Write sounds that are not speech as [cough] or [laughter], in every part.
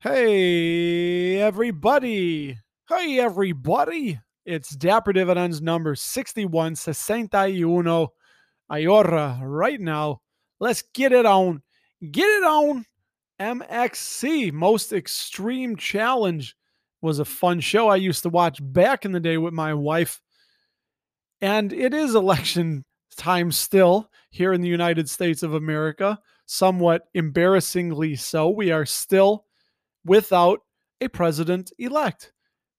Hey, everybody. Hey, everybody. It's Dapper Dividends number 61, 61, Iora, right now. Let's get it on. Get it on. MXC, Most Extreme Challenge, was a fun show I used to watch back in the day with my wife. And it is election time still here in the United States of America, somewhat embarrassingly so. We are still without a president elect.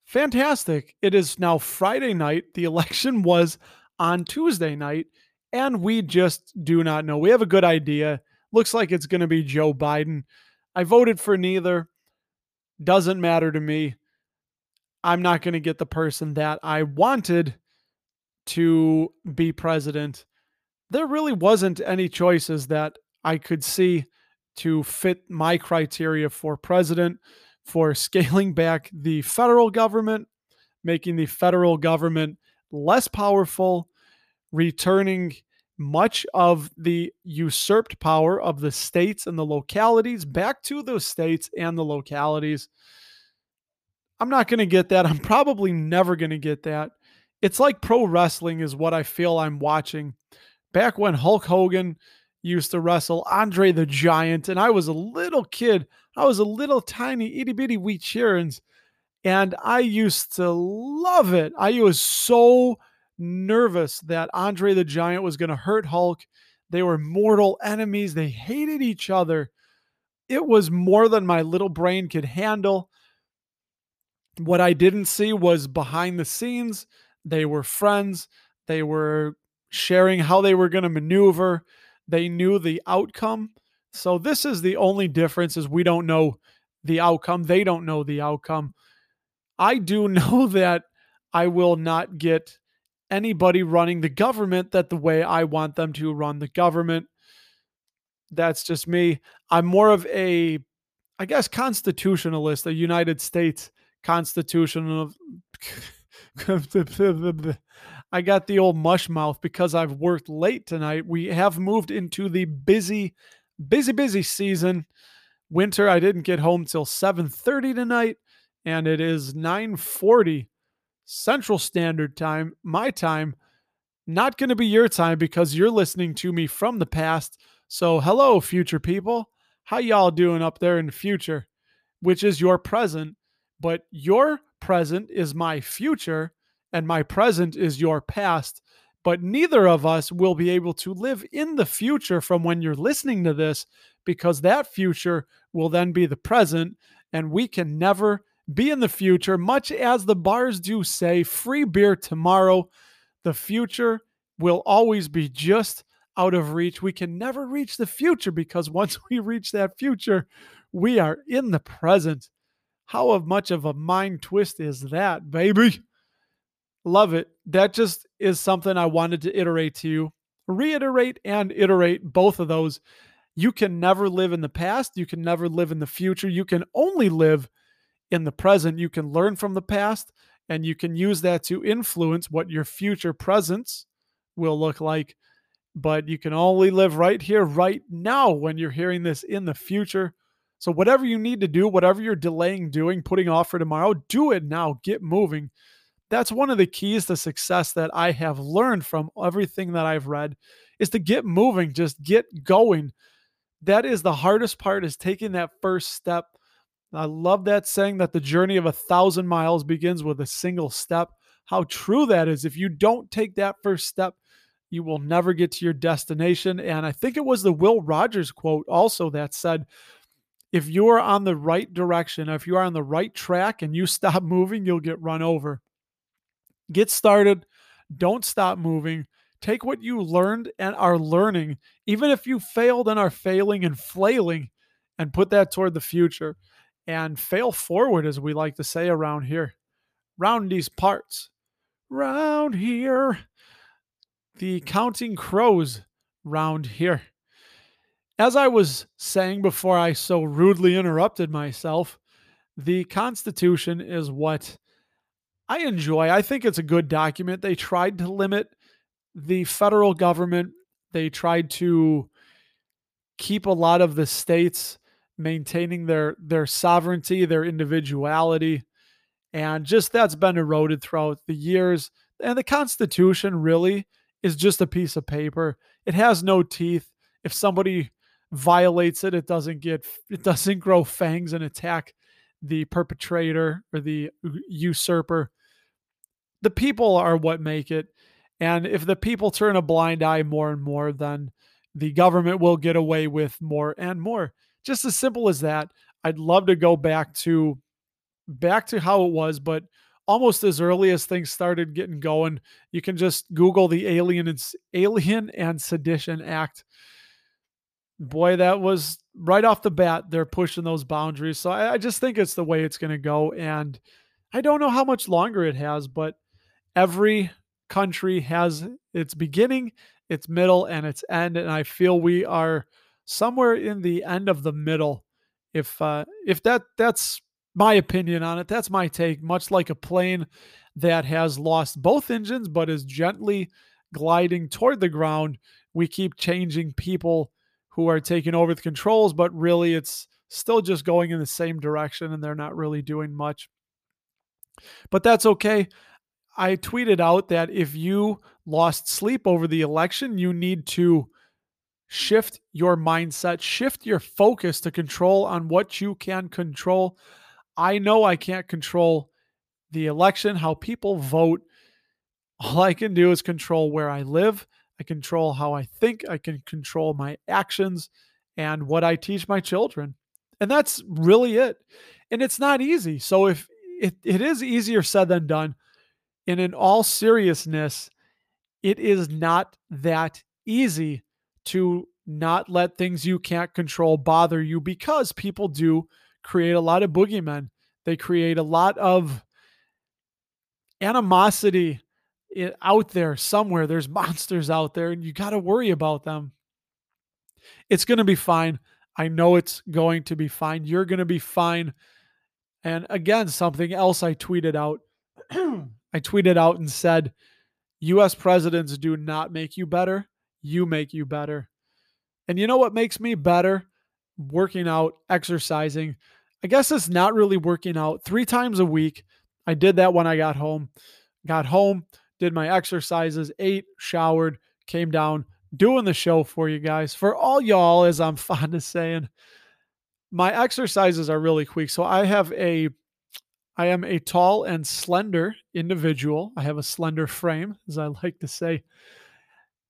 Fantastic. It is now Friday night. The election [laughs] was on Tuesday night, and we just do not know. We have a good idea. Looks like it's going to be Joe Biden. I voted for neither. Doesn't matter to me. I'm not going to get the person that I wanted to be president. There really wasn't any choices that I could see to fit my criteria for president, for scaling back the federal government, making the federal government less powerful, returning much of the usurped power of the states and the localities back to those states and the localities. I'm not going to get that. [laughs] I'm probably never going to get that. It's like pro wrestling, is what I feel I'm watching. Back when Hulk Hogan used to wrestle Andre the Giant, and I was a little kid. I was a little tiny itty bitty wee cheerins, and I used to love it. I was so nervous that Andre the Giant was going to hurt Hulk. They were mortal enemies. They hated each other. It was more than my little brain could handle. What I didn't see was behind the scenes. They were friends. They were sharing how they were going to maneuver. They knew the outcome. So this is the only difference is we don't know the outcome. They don't know the outcome. I do [laughs] know that I will not get anybody running the government that the way I want them to run the government. That's just me. I'm more of a I guess constitutionalist, a United States constitutional [laughs] I got the old mush mouth because I've worked late tonight. We have moved into the busy, busy, busy season. Winter, I didn't get home till 7:30 tonight, and it is 9:40 Central Standard Time, my time. Not going to be your time because you're listening to me from the past. So, hello, future people. How y'all doing up there in the future? Which is your present, but your present is my future and my present is your past. But neither of us will be able to live in the future from when you're listening to this because that future will then be the present, and we can never be in the future, much as the bars do say free beer tomorrow. The future will always be just out of reach. We can never reach the future because [laughs] once we reach that future, we are in the present. How much of a mind twist is that, baby? Love it. That just is something I wanted to iterate to you. Reiterate and iterate both of those. You can never live in the past. You can never live in the future. You can only live in the present. You can learn from the past and you can use that to influence what your future presence will look like. But you can only live right here, right now, when you're hearing this in the future. So, whatever you need to do, whatever you're delaying doing, putting off for tomorrow, do it now. Get moving that's one of the keys to success that I have learned from everything that I've read is to get moving, just get going. That is the hardest part is taking that first step. I love that saying that the journey of a thousand miles begins with a single step. How true that is. If you don't take that first step, you will never get to your destination. And I think it was the Will Rogers quote also that said, if you are on the right direction, if you are on the right track and you stop [laughs] moving, you'll get run over. Get started. Don't stop moving. Take what you learned and are learning, even if you failed and are failing and flailing, and put that toward the future. And fail forward, as we like to say around here, round these parts. Round here. The counting crows round here. As I was saying before I so rudely interrupted myself, the Constitution is what I enjoy. I think it's a good document. They tried to limit the federal government. They tried to keep a lot of the states maintaining their their sovereignty, their individuality, and just that's been eroded throughout the years. And the Constitution really is just a piece of paper. It has no teeth. If somebody violates it, it doesn't get it doesn't grow fangs and attack the perpetrator or the usurper. The people are what make it. And if the people turn a blind eye more and more, then the government will get away with more and more. Just as simple as that. I'd love to go back to back to how it was, but almost as early as things started getting going, you can just Google the Alien and Alien and Sedition Act. Boy, that was right off the bat. They're pushing those boundaries, so I, I just think it's the way it's going to go, and I don't know how much longer it has, but every country has its beginning, its middle, and its end. And I feel we are somewhere in the end of the middle. If uh, if that that's my opinion on it, that's my take. Much like a plane that has lost both engines but is gently gliding toward the ground, we keep changing people who are taking over the controls, but really it's still just going in the same direction and they're not really doing much. But that's okay. I tweeted out that if you lost sleep over the election, you need to shift your mindset, shift your focus to control on what you can control. I know I can't control the election, how people vote. All I can do is control where I live. I control how I think. I can control my actions and what I teach my children. And that's really it. And it's not easy. So if it, it is easier said than done, and in all seriousness, it is not that easy to not let things you can't control bother you because people do create a lot of boogeymen. They create a lot of animosity out there somewhere. There's [laughs] monsters out there, and you got to worry about them. It's going to be fine. I know it's going to be fine. You're going to be fine. And again, something else I tweeted out [clears throat] I tweeted out and said, US presidents do not make you better. You make you better. And you know what makes me better? Working out, exercising. I guess it's not really working out three times a week. I did that when I got home. Got home, did my exercises, ate, showered, came down, doing the show for you guys. For all y'all, as I'm [laughs] fond of saying, my exercises are really quick. So I have a I am a tall and slender individual. I have a slender frame, as I like to say.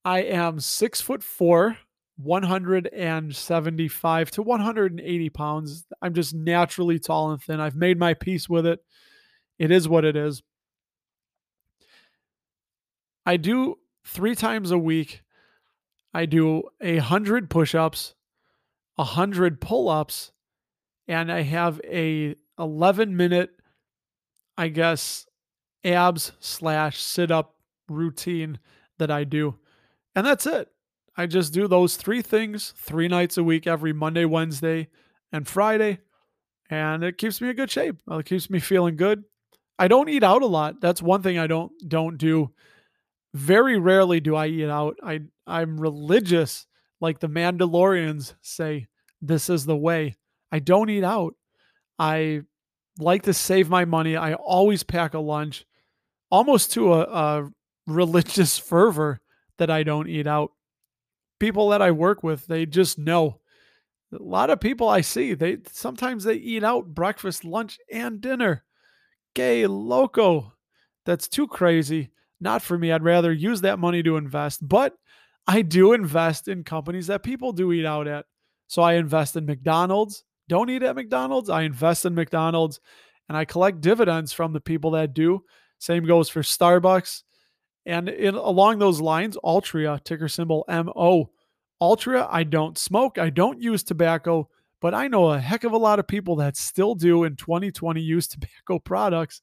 I am six foot four, 175 to 180 pounds. I'm just naturally tall and thin. I've made my peace with it. It is what it is. I do three times a week. I do a hundred push-ups, a hundred pull-ups, and I have a 11 minute I guess, abs slash sit up routine that I do. And that's it. I just do those three things three nights a week, every Monday, Wednesday, and Friday. And it keeps me in good shape. It keeps me feeling good. I don't eat out a lot. That's one thing I don't don't do. Very rarely do I eat out. I I'm religious, like the Mandalorians say, this is the way. I don't eat out. I like to save my money. I always pack a lunch, almost to a, a [laughs] religious fervor that I don't eat out. People that I work with, they just know. A lot of people I see, they sometimes they eat out breakfast, lunch, and dinner. Gay loco. That's too crazy. Not for me. I'd rather use that money to invest. But I do invest in companies that people do eat out at. So I invest in McDonald's don't eat at McDonald's. I invest in McDonald's and I collect dividends from the people that do. Same goes for Starbucks. And in, along those lines, Altria, ticker symbol MO. Altria, I don't smoke, I don't use tobacco, but I know a heck of a lot of people that still do in 2020 use [laughs] tobacco products.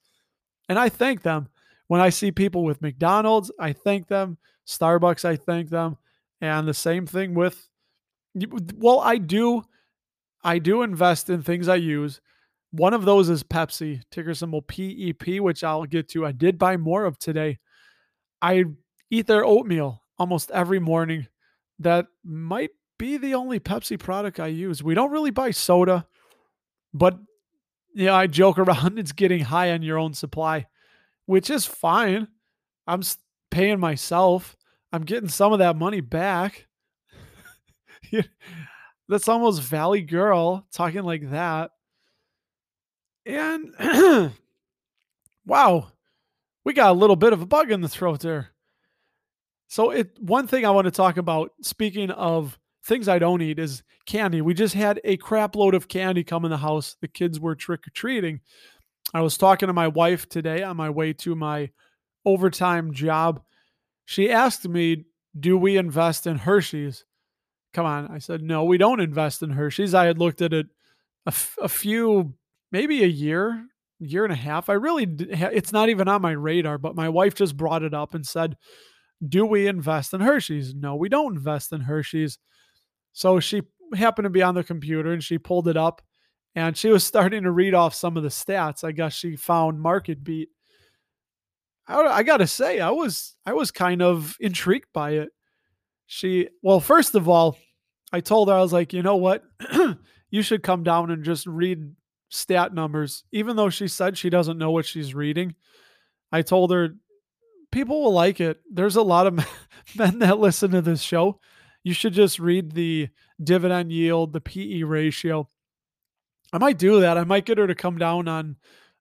And I thank them. When I see people with McDonald's, I thank them. Starbucks, I thank them. And the same thing with, well, I do I do invest in things I use. One of those is Pepsi, ticker symbol PEP, which I'll get to. I did buy more of today. I eat their oatmeal almost every morning. That might be the only Pepsi product I use. We don't really buy soda, but yeah, I joke [laughs] around. It's getting high on your own supply, which is fine. I'm paying myself. I'm getting some of that money back. [laughs] That's almost Valley Girl talking like that. And [clears throat] wow, we got a little bit of a bug in the throat there. So it one thing I want to talk about, speaking of things I don't eat, is candy. We just had a crap load of candy come in the house. The kids were trick or treating. I was talking to my wife today on my way to my overtime job. She asked me, Do we invest in Hershey's? Come on. I said, No, we don't invest in Hershey's. I had looked at it a, f- a few, maybe a year, year and a half. I really, it's not even on my radar, but my wife just brought it up and said, Do we invest in Hershey's? No, we don't invest in Hershey's. So she happened to be on the computer and she pulled it up and she was [laughs] starting to read off some of the stats. I guess she found market beat. I, I got to say, I was I was kind of intrigued by it. She well, first of all, I told her I was like, you know what, [clears throat] you should come down and just read stat numbers, even though she said she doesn't know what she's reading. I told her people will like it. There's a lot of [laughs] men that listen to this show you should just read the dividend yield, the PE ratio. I might do that. I might get her to come down on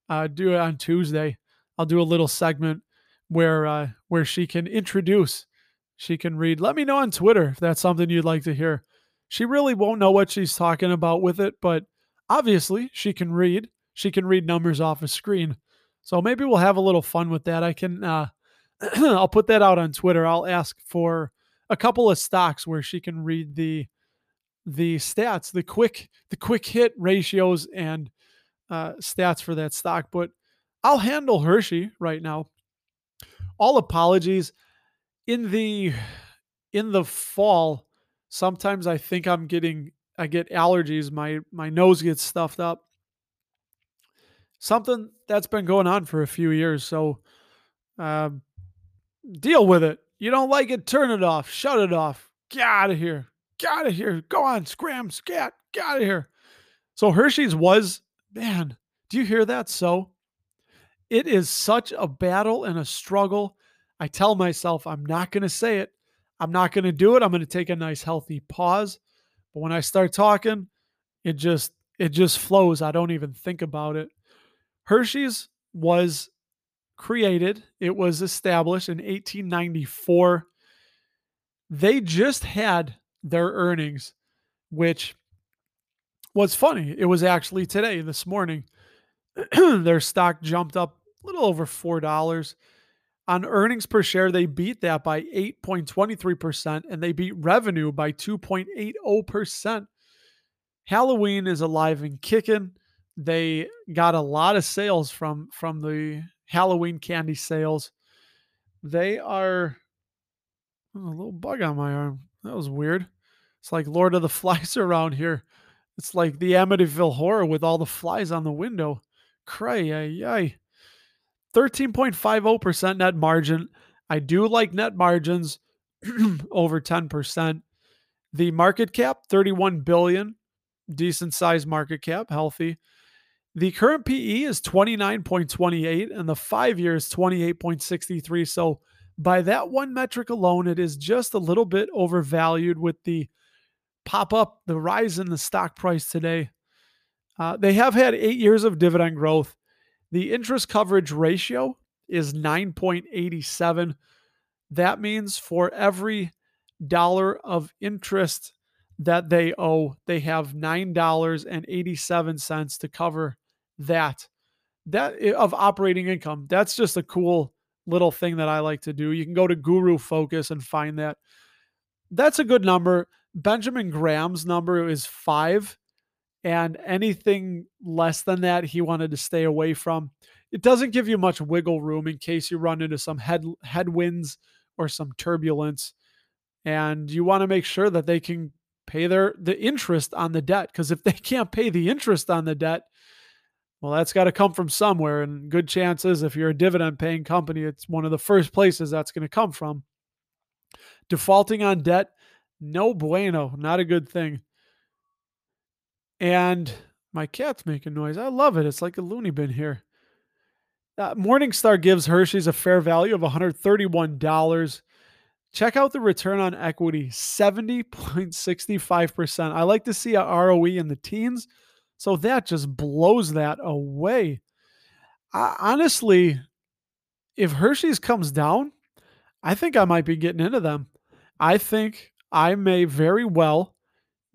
uh, do it on Tuesday. I'll do a little segment where uh, where she can introduce, she can read. Let me know on Twitter if that's something you'd like to hear. She really won't know what she's talking about with it, but obviously she can read. She can read numbers off a screen. So maybe we'll have a little fun with that. I can uh, [clears throat] I'll put that out on Twitter. I'll ask for a couple of stocks where she can read the the stats, the quick the quick hit ratios and uh, stats for that stock. But I'll handle Hershey right now. All apologies. In the in the fall, sometimes I think I'm getting I get allergies. My my nose gets stuffed up. Something that's been going on for a few years. So um, deal with it. You don't like it? Turn it off. Shut it off. Get out of here. Get out of here. Go on, scram, scat. Get out of here. So Hershey's was, man, do you hear that? So it is such a battle and a struggle. I tell myself I'm not going to say it. I'm not going to do it. I'm going to take a nice healthy pause. But when I start talking, it just it just flows. I don't even think about it. Hershey's was created, it was established in 1894. They just had their earnings, which was funny. It was actually today, this morning. [clears throat] their stock jumped up a little over $4. On earnings per share, they beat that by 8.23%, and they beat revenue by 2.80%. Halloween is alive and kicking. They got a lot of sales from from the Halloween candy sales. They are oh, a little bug on my arm. That was weird. It's like Lord of the [laughs] Flies around here. It's like the Amityville horror with all the flies on the window. Cray, ay, ay. 13.50% net margin. I do like net margins [clears throat] over 10%. The market cap, 31 billion. Decent sized market cap, healthy. The current PE is 29.28 and the five year is 28.63. So, by that one metric alone, it is just a little bit overvalued with the pop up, the rise in the stock price today. Uh, they have had eight years of dividend growth. The interest coverage ratio is 9.87. That means for every dollar of interest that they owe, they have $9.87 to cover that that eh, of operating income. That's just a cool little thing that I like to do. You can go to Guru Focus and find that. That's a good number. Benjamin Graham's number is 5 and anything less than that he wanted to stay away from. It doesn't give you much wiggle room in case you run into some head headwinds or some turbulence and you want to make sure that they can pay their the interest on the debt because if they can't pay the interest on the debt well, that's got to come from somewhere. And good chances, if you're a dividend paying company, it's one of the first places that's going to come from. Defaulting on debt, No bueno. Not a good thing. And my cat's making noise. I love it. It's like a loony bin here. Uh, Morningstar gives Hershey's a fair value of $131. Check out the return on equity 70.65%. I like to see a ROE in the teens. So that just blows that away. I, honestly, if Hershey's comes down, I think I might be getting into them. I think I may very well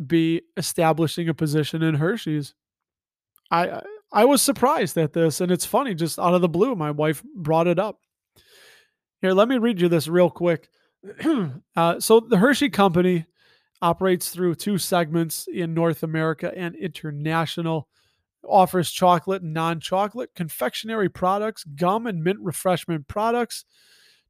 be establishing a position in Hershey's. I I was surprised at this, and it's funny, just out of the blue, my wife brought it up. Here, let me read you this real quick. [clears throat] uh, so, the Hershey Company operates through two segments in North America and international. Offers chocolate and non chocolate, confectionery products, gum and mint refreshment products,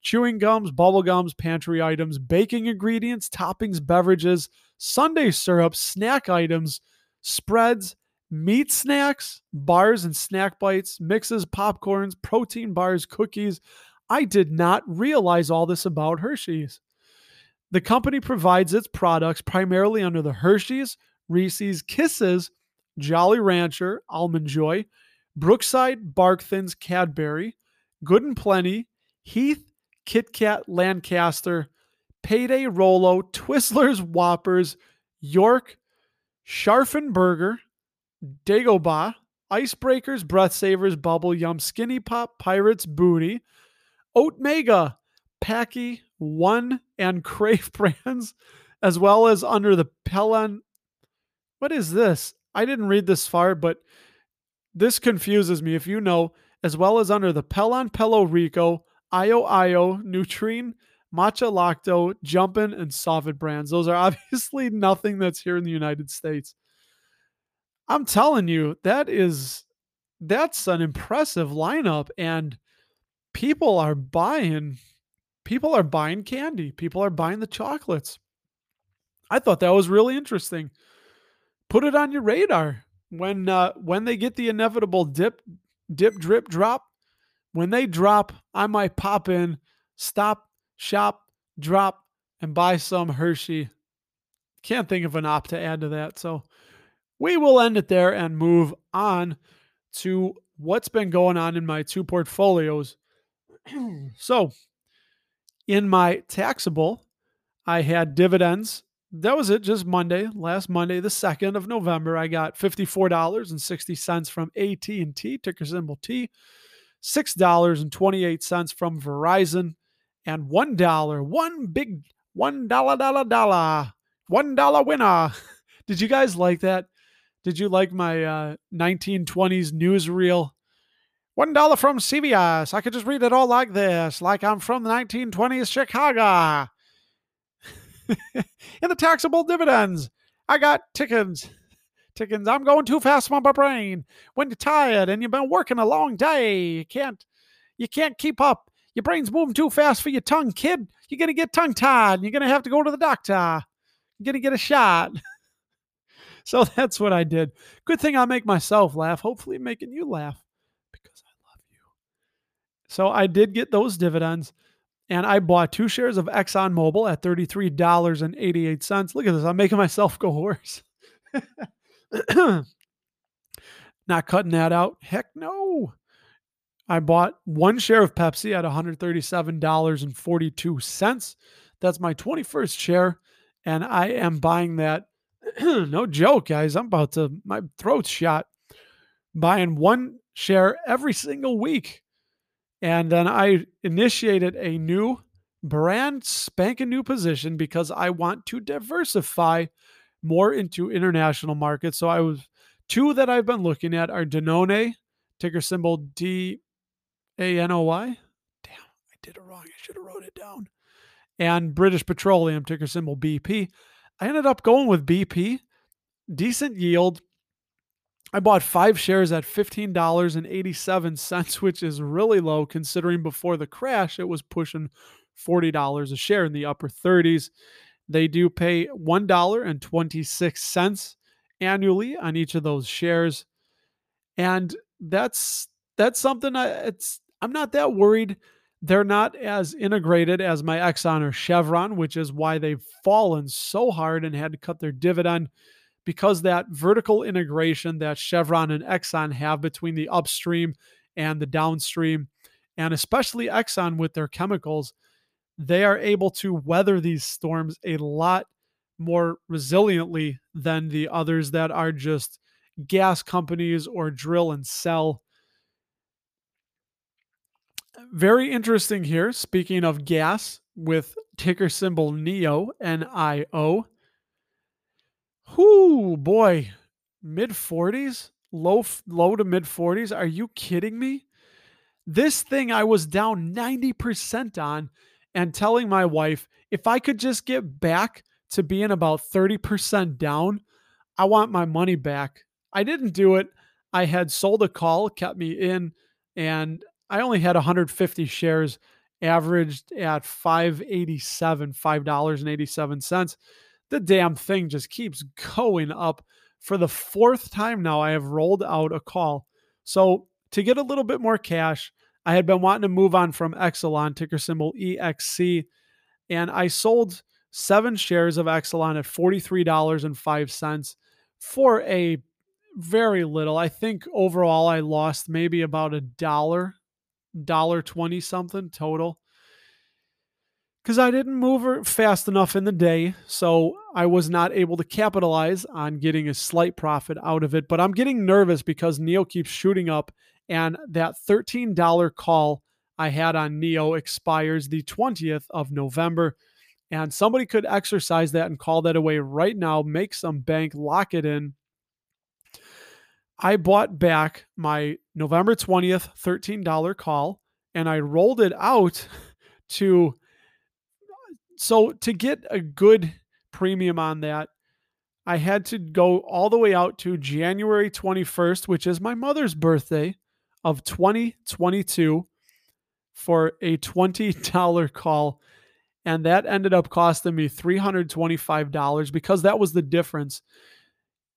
chewing gums, bubble gums, pantry items, baking ingredients, toppings, beverages, sundae syrup, snack items, spreads, meat snacks, bars and snack bites, mixes, popcorns, protein bars, cookies. I did not realize all this about Hershey's. The company provides its products primarily under the Hershey's, Reese's, Kisses, Jolly Rancher, Almond Joy, Brookside, Bark Thins, Cadbury, Good and Plenty, Heath, Kit Kat, Lancaster, Payday Rolo, Twizzlers, Whoppers, York, Scharfenberger, Dagoba, Icebreakers, Breath Savers, Bubble Yum, Skinny Pop, Pirates, Booty, Oat Mega, Paqui, One, and [laughs] Crave brands, as well as under the Pelon. What is this? I didn't read this far, but this confuses me. If you know, as well as under the Pelon Pelo Rico, Io Io, Nutrine, Maha Lactee, Jumpin', and Sofit brands. Those are [laughs] obviously nothing that's here in the United States. I'm telling you, that is that's an impressive lineup and people are buying people are buying candy. People are buying the chocolates. I thought that was really interesting. Put it on your radar when uh, when they get the inevitable dip dip drip drop. When they drop, I might pop in, stop, shop, drop and buy some Hershey. Can't think of an op to add to that. So we will end it there and move on to what's been going on in my two portfolios. [clears throat] so, in my taxable, I had dividends. That was it, just Monday, last Monday, the 2nd of November. I got $54.60 from AT&T, ticker symbol T, $6.28 from Verizon, and $1, one big $1 dollar dollar, $1 winner. [laughs] Did you guys like that? Did you like my uh, 1920s newsreel? One dollar from CVS. I could just read it all like this, like I'm from the 1920s Chicago. [laughs] In the taxable dividends, I got tickets. Tickets. I'm going too fast for my brain. When you're tired and you've been working a long day, you can't, you can't keep up. Your brain's moving too fast for your tongue, kid. You're gonna get tongue tied. And you're gonna have to go to the doctor. You're gonna get a shot. [laughs] so that's what I did. Good thing I make myself laugh. Hopefully, making you laugh because I love you. So I did get those dividends, and I bought two shares of ExxonMobil at thirty-three dollars and eighty-eight cents. Look at this. I'm making myself go [laughs] hoarse. [laughs] [clears throat] Not cutting that out. Heck no. I bought one share of Pepsi at $137.42. That's my 21st share. And I am buying that [clears throat] no joke, guys. I'm about to, my throat's shot. Buying one share every single week. And then I initiated a new brand spanking new position because I want to diversify more into international markets. So I was two that I've been looking at are Danone, ticker symbol D A N O Y. Damn, I did it wrong. I should have wrote it down. And British Petroleum, ticker symbol BP. I ended up going with BP. Decent yield. I bought five shares at $15.87, which is really low considering before the crash it was pushing $40 a share in the upper 30s. They do pay $1.26 annually on each of those shares. And that's that's something I it's I'm not that worried. They're not as integrated as my Exxon or Chevron, which is why they've fallen so hard and had to cut their dividend because that vertical integration that Chevron and Exxon have between the upstream and the downstream, and especially Exxon with their chemicals, they are able to weather these storms a lot more resiliently than the others that are just gas companies or drill and sell. Very interesting here. Speaking of gas, with ticker symbol NIO, N I O. Whoo, boy, mid 40s, low low to mid 40s. Are you kidding me? This thing I was down 90% on and telling my wife if I could just get back to being about 30% down, I want my money back. I didn't do it. I had sold a call, kept me in, and I only had 150 shares, averaged at 587, $5.87. The damn thing just keeps going up. For the fourth time now, I have rolled out a call. So to get a little bit more cash, I had been wanting to move on from Exelon, ticker symbol EXC, and I sold seven shares of Exelon at $43.05 for a very little. I think overall I lost maybe about a dollar, dollar 20 something total. Because I didn't move er fast enough in the day. So I was not able to capitalize on getting a slight profit out of it. But I'm getting nervous because NIO keeps shooting up. And that $13 call I had on NIO expires the 20th of November. And somebody could exercise that and call that away right now, make some bank, lock it in. I bought back my November 20th $13 call and I rolled it out [laughs] to so to get a good premium on that I had to go all the way out to January 21st, which is my mother's birthday of 2022 for a $20 call and that ended up costing me $325 because that was the difference.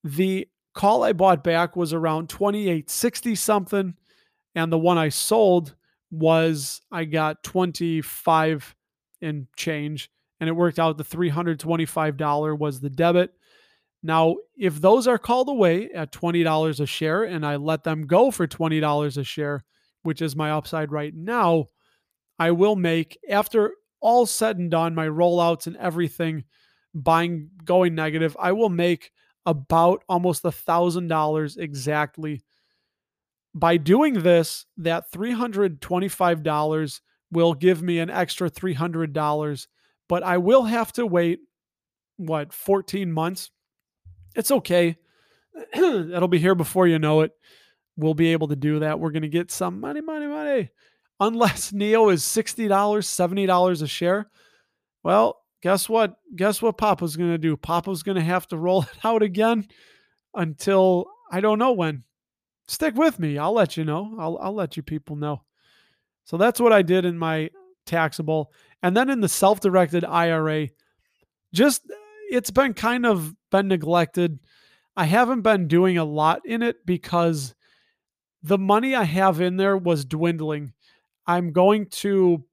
The call I bought back was around 2860 something and the one I sold was I got 25 and change and it worked out the $325 was the debit. Now, if those are called away at $20 a share and I let them go for $20 a share, which is my upside right now, I will make after all said and done, my rollouts and everything, buying going negative, I will make about almost a thousand dollars exactly. By doing this, that $325 will give me an extra $300, but I will have to wait, what, 14 months? It's okay. [clears throat] That'll be here before you know it. We'll be able to do that. We're going to get some money, money, money unless NIO is $60, $70 a share. Well, guess what? Guess what Papa's going to do? Papa's going to have to roll [laughs] it out again until I don't know when. Stick with me. I'll let you know. I'll, I'll let you people know. So that's what I did in my taxable. And then in the self directed IRA, just it's been kind of been neglected. I haven't been doing a lot in it because the money I have in there was dwindling. I'm going to,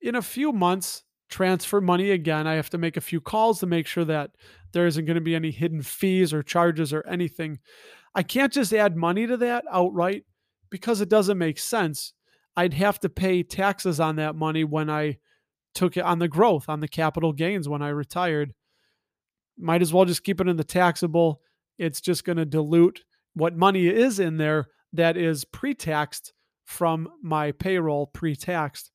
in a few months, transfer money again. I have to make a few calls to make sure that there isn't going to be any hidden fees or charges or anything. I can't just add money to that outright because it doesn't make sense. I'd have to pay taxes on that money when I took it on the growth, on the capital gains when I retired. Might as well just keep it in the taxable. It's just going to dilute what money is in there that is pre taxed from my payroll pre-taxed.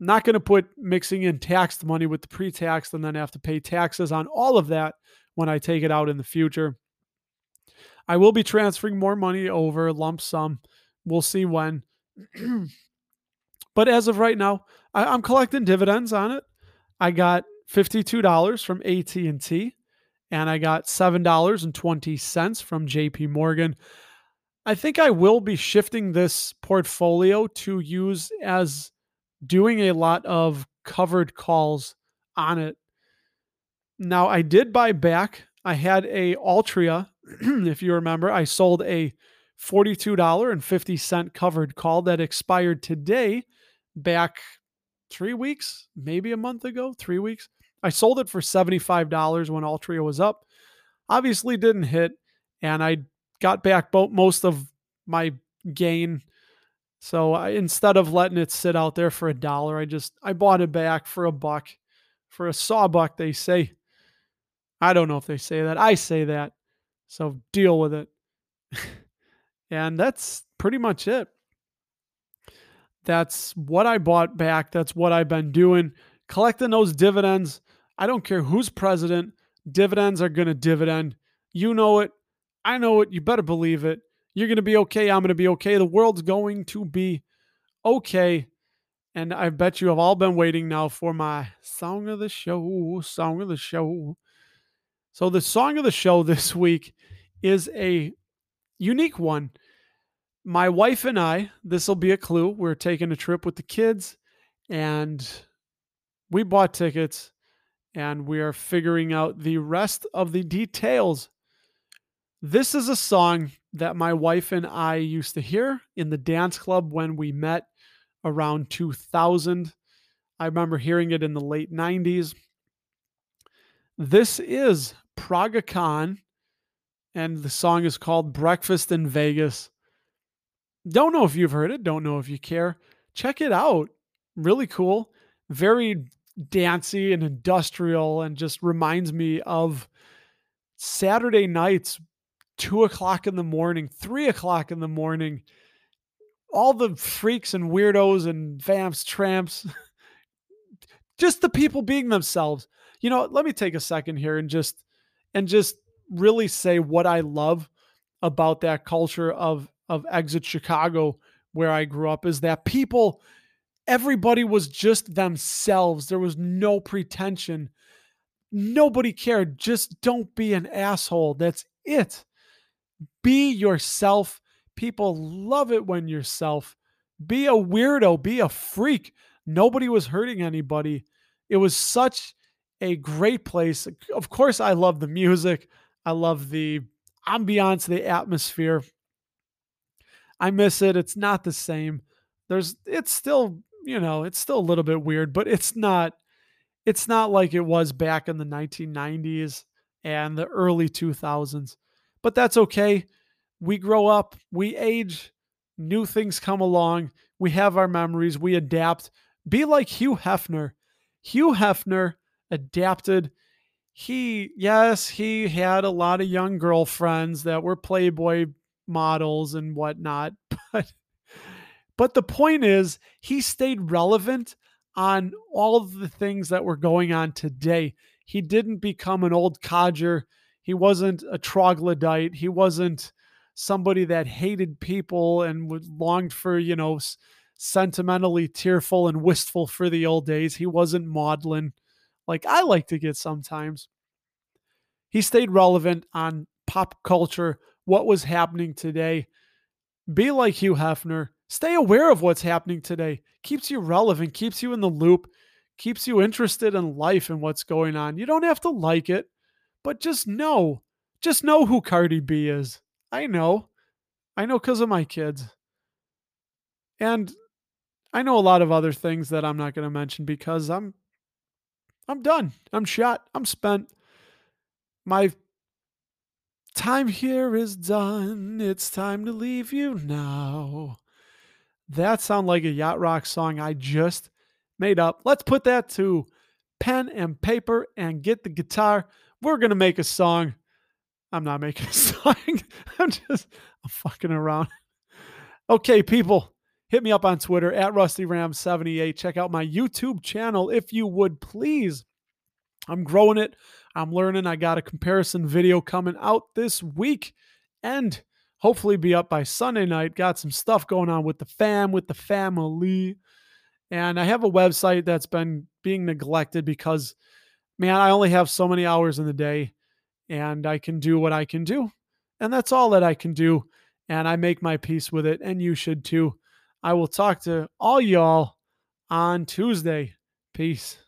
Not going to put mixing in taxed money with the pre-taxed and then have to pay taxes on all of that when I take it out in the future. I will be transferring more money over lump sum. We'll see when. [clears throat] but as of right now, I, am collecting dividends on it. I got $52 from AT&T and I got $7.20 from JP Morgan. I think I will be shifting this portfolio to use as doing a lot of covered calls on it. Now I did buy back. I had a Altria, [clears throat] if you remember, I sold a $42.50 covered call that expired today, back three weeks, maybe a month ago, three weeks. I sold it for $75 when Altria was up. Obviously didn't hit, and I got back most of my gain. So I, instead of letting it sit out there for a dollar, I just I bought it back for a buck, for a sawbuck. They say. I don't know if they say that. I say that. So deal with it. [laughs] and that's pretty much it. That's what I bought back. That's what I've been doing, collecting those dividends. I don't care who's president, dividends are going to dividend. You know it. I know it. You better believe it. You're going to be okay. I'm going to be okay. The world's going to be okay. And I bet you have all been waiting now for my song of the show, song of the show. So, the song of the show [laughs] this week is a unique one. My wife and I, this will be a clue. We're taking a trip with the kids and we bought tickets and we are figuring out the rest of the details. This is a song that my wife and I used to hear in the dance club when we met around 2000. I remember hearing it in the late 90s. This is Praga Khan, and the song is called Breakfast in Vegas. Don't know if you've heard it, don't know if you care. Check it out. Really cool. Very dancey and industrial, and just reminds me of Saturday nights, two o'clock in the morning, three o'clock in the morning. All the freaks and weirdos and vamps, tramps, [laughs] just the people being themselves. You know, let me take a second here and just and just really say what I love about that culture of of exit Chicago where I grew up is that people everybody was just themselves. There was no pretension. Nobody cared. Just don't be an asshole. That's it. Be yourself. People love it when you're self. Be a weirdo, be a freak. Nobody was hurting anybody. It was such a great place. Of course, I love the music. I love the ambiance, the atmosphere. I miss it. It's not the same. There's it's still, you know, it's still a little bit weird, but it's not it's not like it was back in the 1990s and the early 2000s. But that's okay. We grow up, we age, new things come along, we have our memories, we adapt. Be like Hugh Hefner. Hugh Hefner adapted. He, yes, he had a lot of young girlfriends that were Playboy models and whatnot, [laughs] but but the point is he stayed relevant on all of the things that were going on today. He didn't become an old codger. He wasn't a troglodyte. He wasn't somebody that hated people and longed for, you know, sentimentally tearful and wistful for the old days. He wasn't maudlin like I like to get sometimes. He stayed relevant on pop culture, what was happening today. Be like Hugh Hefner. Stay aware of what's happening today. Keeps you relevant, keeps you in the loop, keeps you interested in life and what's going on. You don't have to like it, but just know, just know who Cardi B is. I know. I know because of my kids. And I know a lot of other things that I'm not going to mention because I'm I'm done. I'm shot. I'm spent. My time here is done. It's time to leave you now. That sounds like a yacht rock song I just made up. Let's put that to pen and paper and get the guitar. We're to make a song. I'm not making [laughs] a song. I'm just I'm fucking around. Okay, people, hit me up on Twitter at RustyRam78. Check out my YouTube channel if you would please. I'm growing it. I'm learning. I got a comparison video coming out this week and hopefully be up by Sunday night. Got some stuff going on with the fam, with the family. And I have a website that's been being neglected because, man, I only have so many hours in the day and I can do what I can do. And that's all that I can do. And I make my peace with it. And you should too. I will talk to all y'all on Tuesday. Peace.